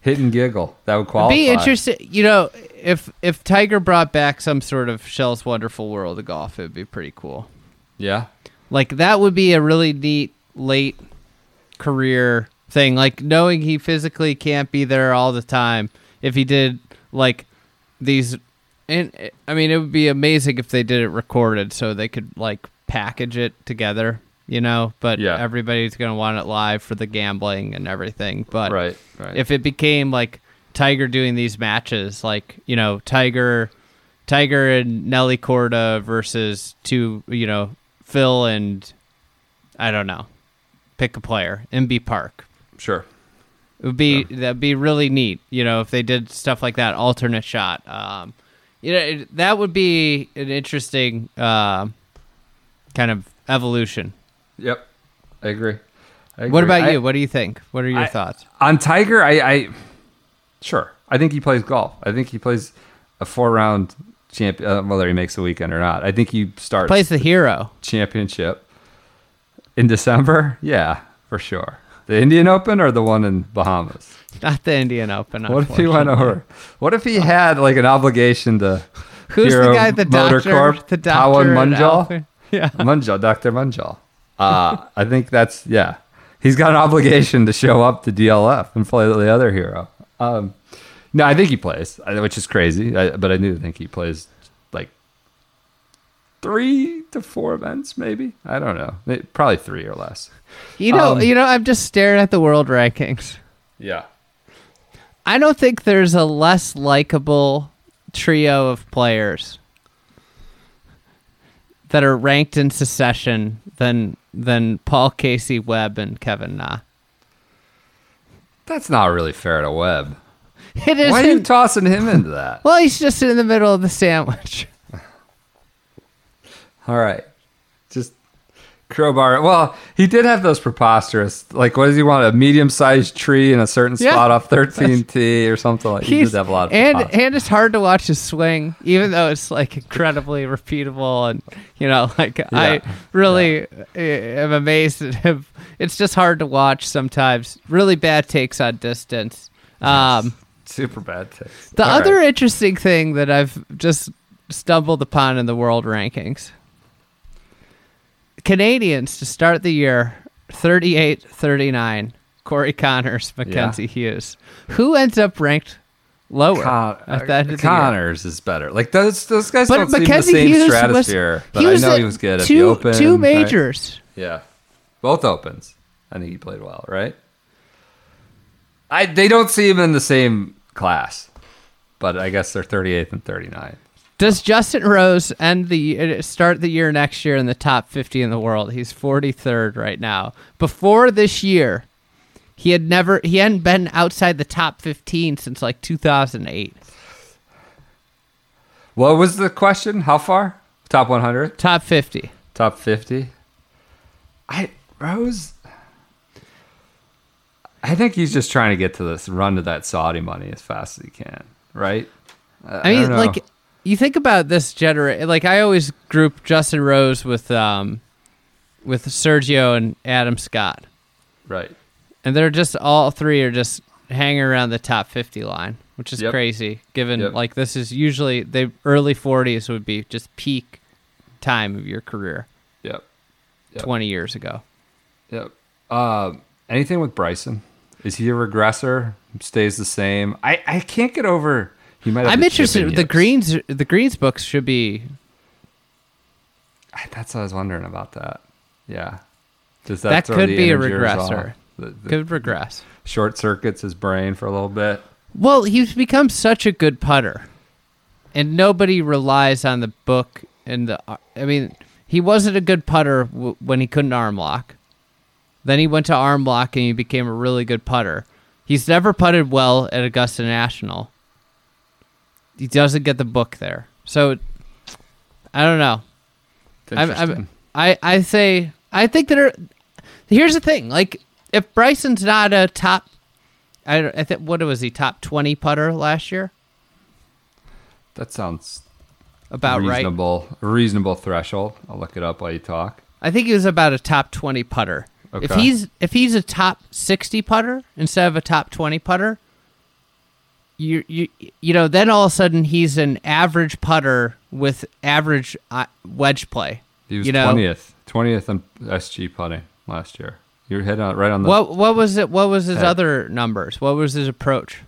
Hit and giggle. That would It'd qualify. be interesting, you know, if if Tiger brought back some sort of Shell's Wonderful World of Golf, it'd be pretty cool. Yeah. Like that would be a really neat late career thing. Like knowing he physically can't be there all the time. If he did like these, and I mean, it would be amazing if they did it recorded so they could like package it together. You know, but Yeah. everybody's gonna want it live for the gambling and everything. But Right. Right. if it became like Tiger doing these matches, like you know Tiger, Tiger and Nelly Corda versus two, you know Phil and I don't know, pick a player, Inbee Park. sure. It would be that'd be really neat, you know, if they did stuff like that, alternate shot. Um, you know, it, that would be an interesting um kind of evolution. Yep. I agree. I What about I- you? What do you think? What are your I- thoughts? on Tiger? I, I sure. I think he plays golf. I think he plays a four round champion, uh, whether he makes the weekend or not. I think he starts Plays the hero. championship in December. Yeah, for sure. The Indian Open or the one in Bahamas? Not the Indian Open. What if he went over? What if he had like an obligation to Who's Hero the guy? The Motor doctor. Corp? The doctor. Munjal? Yeah. Munjal, Dr. Munjal? Uh, I think that's yeah. He's got an obligation to show up to DLF and play the other hero. Um, no, I think he plays, which is crazy. I, but I do think he plays three to four events, maybe. I don't know. Probably three or less. You know, Um, you know, I'm just staring at the world rankings. Yeah. I don't think there's a less likable trio of players that are ranked in succession than than Paul Casey Webb and Kevin Na. That's not really fair to Webb. It is. Why are you tossing him into that? well, he's just in the middle of the sandwich. All right. Just crowbar. Well, he did have those preposterous, like, what does he want? A medium sized tree in a certain Yeah. spot off 13T or something like He did have a lot of and and it's hard to watch his swing, even though it's like incredibly repeatable and you know, like I really uh, am amazed at him. It's just hard to watch sometimes. Really bad takes on distance. Um, Super bad takes. the All other right. interesting thing that I've just stumbled upon in the world rankings Canadians to start the year 38 39. Corey Conners, Mackenzie Hughes. Who ends up ranked lower Con- at that uh, Conners is better. Like those those guys But don't seem the Mackenzie same Hughes stratosphere. was, but I know he was good at two, the Open. Two right? majors. Yeah, both opens. I think he played well, right? I they don't see him in the same class, but I guess they're 38th and 39. Does Justin Rose end the uh, start the year next year in the top 50 in the world? He's 43rd right now. Before this year, he had never he hadn't been outside the top 15 since like 2008. What was the question? How far? Top 100? Top 50. Top 50? I Rose. I think he's just trying to get to this run to that Saudi money as fast as he can, right? Uh, I mean, don't know. like you think about this generation. Like I always group Justin Rose with um, with Sergio and Adam Scott, Right. and they're just all three are just hanging around the top fifty line, which is Yep. crazy. Given Yep. like this is usually the early forties would be just peak time of your career Yep. Yep. twenty years ago. Yep. Um, anything with Bryson? Is he a regressor? Stays the same? I, I can't get over. He might. I'm interested. in The greens, the greens books should be. That's what I was wondering about that. Yeah. Does that, That could be a regressor. The, the Could regress. short circuits his brain for a little bit. Well, he's become such a good putter, and nobody relies on the book and the. Uh, I mean, he wasn't a good putter w- when he couldn't arm lock. Then he went to arm lock and he became a really good putter. He's never putted well at Augusta National. He doesn't get the book there, so I don't know. I'm, I'm, I I say I think that are, here's the thing. Like if Bryson's not a top, I, don't- I think what was he top twenty putter last year? that sounds About reasonable. A reasonable threshold. I'll look it up while you talk. I think he was about a top twenty putter. If he's if he's a top sixty putter instead of a top twenty putter, you you you know then all of a sudden he's an average putter with average uh, wedge play. He was twentieth, twentieth on SG putting last year. You're hitting on right on the. what what was it? What was his Head. other numbers? What was his approach?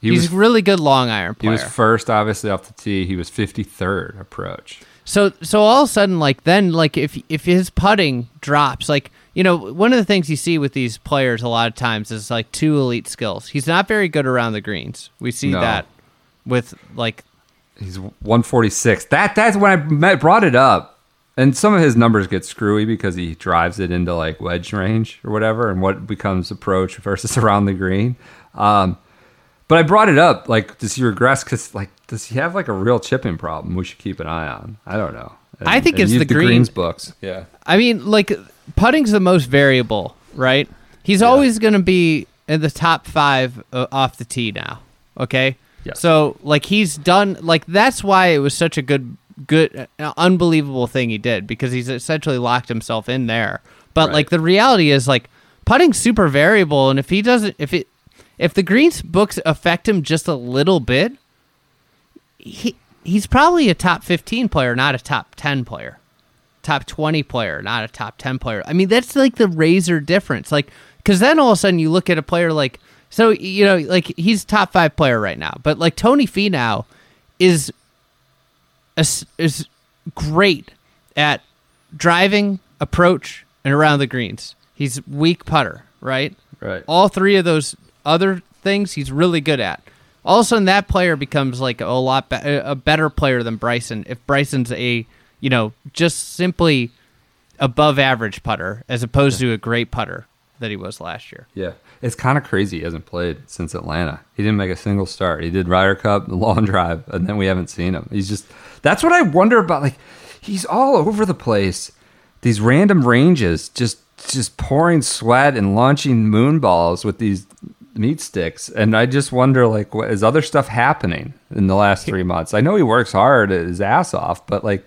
he he's was really good long iron player. he was first, obviously off the tee. He was fifty third approach. So so all of a sudden, like then, like if if his putting drops, like you know, one of the things you see with these players a lot of times is like two elite skills. He's not very good around the greens. We see No. that with like He's 146. That that's when I met, brought it up, and some of his numbers get screwy because he drives it into like wedge range or whatever, and what becomes approach versus around the green. Um, but I brought it up like, does he regress? Because like, does he have like a real chipping problem? We should keep an eye on. I don't know. And- I think it's use the green- greens books. Yeah. I mean, like putting's the most variable, right? He's always going to be in the top five uh, off the tee now. Okay. Yes. So like he's done like that's why it was such a good, good, uh, unbelievable thing he did because he's essentially locked himself in there. But Right. like the reality is like putting's super variable, and if he doesn't, if it, if the greens books affect him just a little bit, he he's probably a top fifteen player, not a top ten player top 20 player, not a top 10 player. I mean, that's like the razor difference. Like, because then all of a sudden you look at a player like, so, you know, like he's top five player right now, but like Tony Finau is, is, is great at driving, approach, and around the greens. He's weak putter, right? Right. All three of those other things he's really good at. All of a sudden, that player becomes like a lot be- a better player than Bryson. If Bryson's a you know just simply above average putter as opposed to a great putter that he was last year. Yeah. It's kind of crazy. He hasn't played since Atlanta. He didn't make a single start. He did Ryder Cup, the long drive, and then we haven't seen him. He's just that's what I wonder about. Like he's all over the place. These random ranges, just just pouring sweat and launching moon balls with these meat sticks. And I just wonder, like, what is other stuff happening in the last three months? I know he works hard, his ass off, but like,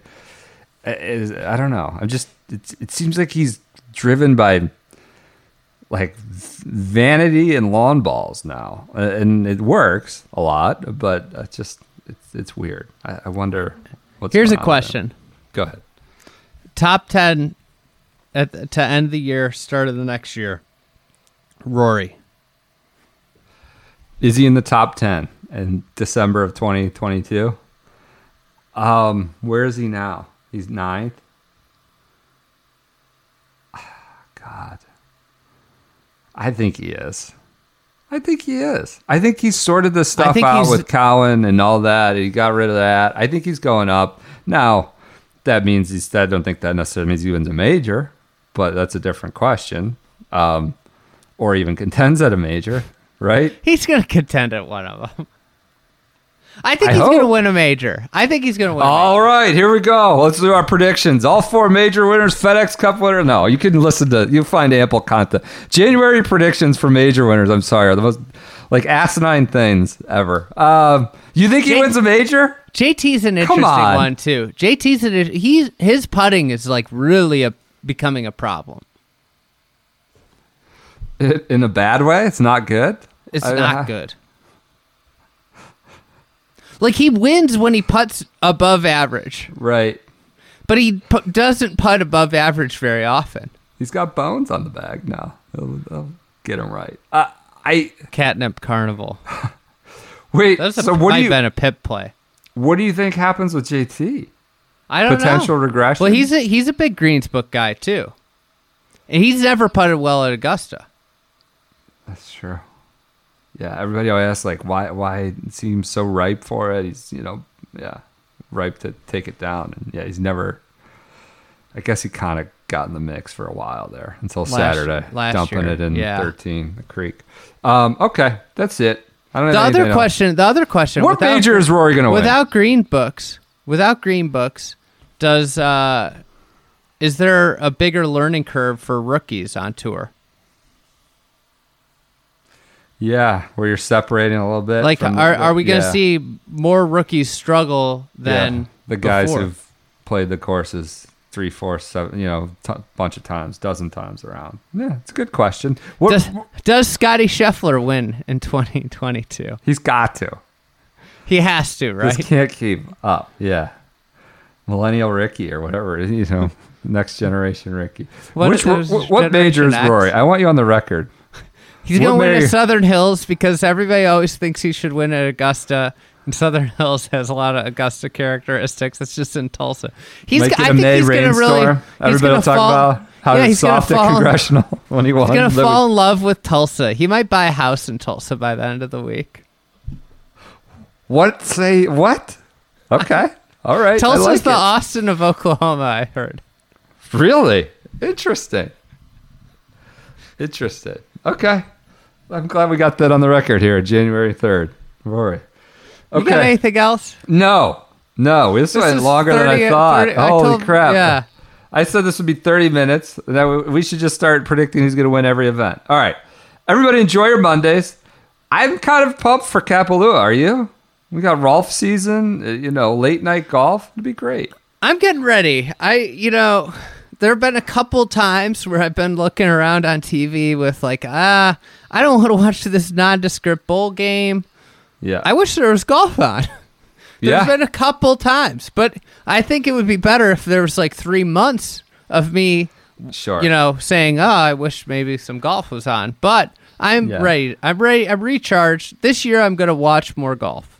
is, I don't know. I'm just. It, it seems like he's driven by like vanity and lawn balls now, and it works a lot. But it's just it's it's weird. I, I wonder. What's Here's a question: Go ahead. Top ten at the, to end the year, start of the next year. Rory. Is he in the top ten in December of 2022? Um, where is he now? He's ninth. God, I think he is. I think he is. I think he's sorted the stuff out with Cowen and all that. He got rid of that. I think he's going up now. That means he's. I don't think that necessarily means he wins a major, but that's a different question. Um, or even contends at a major, right? He's going to contend at one of them. I think I he's going to win a major. I think he's going to win. a major. All right, here we go. Let's do our predictions. All four major winners, FedEx Cup winner. No, you can listen to. You'll find ample content. January predictions for major winners. I'm sorry, are the most like asinine things ever. Um, you think he wins a major? JT's an interesting on. one too. JT's an he's his putting is like really a becoming a problem. In a bad way? It's not good. It's I- not I- good. Like he wins when he puts above average, Right. but he pu- doesn't putt above average very often. He's got bones on the bag now. They'll, they'll get him right. Uh, I Catnip Carnival. wait. That's so what do you been a pip play. what do you think happens with JT? I don't know. Potential know. regression? Well, he's a he's a big greens book guy too, and he's never putted well at Augusta. That's true. Yeah, everybody always asks like why why it seems so ripe for it. He's you know yeah ripe to take it down, and yeah he's never. I guess he kind of got in the mix for a while there until Last- Saturday, last dumping year, it in yeah. 13 the creek. Um, okay, that's it. I don't The other else. question, the other question, What without- major is Rory going to win? without green books? Without green books, does uh, is there a bigger learning curve for rookies on tour? Yeah, where you're separating a little bit. Like, the- are are we going to yeah. see more rookies struggle than Yeah, the guys before? who've played the courses three, four, seven, you know, t- bunch of times, dozen times around? Yeah, it's a good question. What, Does, does Scotty Scheffler win in 2022? he's got to. He has to, right? Just can't keep up. Yeah, Millennial Rickie or whatever. You know, next generation Rickie. What Which what, what major is Rory? I want you on the record. He's going to win at Southern Hills because everybody always thinks he should win at Augusta. And Southern Hills has a lot of Augusta characteristics. It's just in Tulsa. He's. Make it I a think May he's going to really. Everybody gonna will talk fall, about how yeah, he's soft at congressional when he won. He's gonna fall in love with Tulsa. He might buy a house in Tulsa by the end of the week. What say what? Okay, all right. Tulsa's like the it. Austin of Oklahoma. I heard. Really? Interesting. Interesting. Okay. I'm glad we got that on the record here, January 3rd. Rory. You got Okay. anything else? No. No, this, This went is longer than I thought. 30 I Holy told- crap. yeah. I said this would be 30 minutes. That we- should just start predicting who's going to win every event. All right. Everybody enjoy your Mondays. I'm kind of pumped for Kapalua. Are you? We got Rolf season, uh, you know, late night golf. It'd be great. I'm getting ready. I, you know, there have been a couple times where I've been looking around on TV with like, ah, I don't want to watch this nondescript bowl game. Yeah. I wish there was golf on. There's yeah. been a couple times, but I think it would be better if there was like three months of me, sure. you know, saying, "Oh, I wish maybe some golf was on." But I'm Yeah. ready. I'm ready. I'm recharged. This year, I'm going to watch more golf.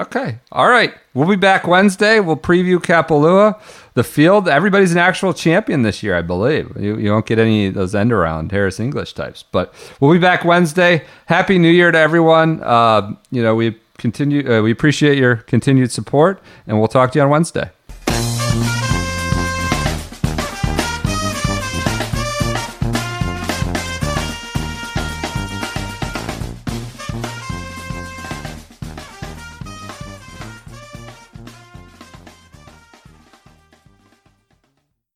Okay. All right. We'll be back Wednesday. We'll preview Kapalua, the field. Everybody's an actual champion this year, I believe. You, you won't get any of those end around Harris English types. But we'll be back Wednesday. Happy New Year to everyone. Uh, you know, we continue. Uh, we appreciate your continued support, and we'll talk to you on Wednesday.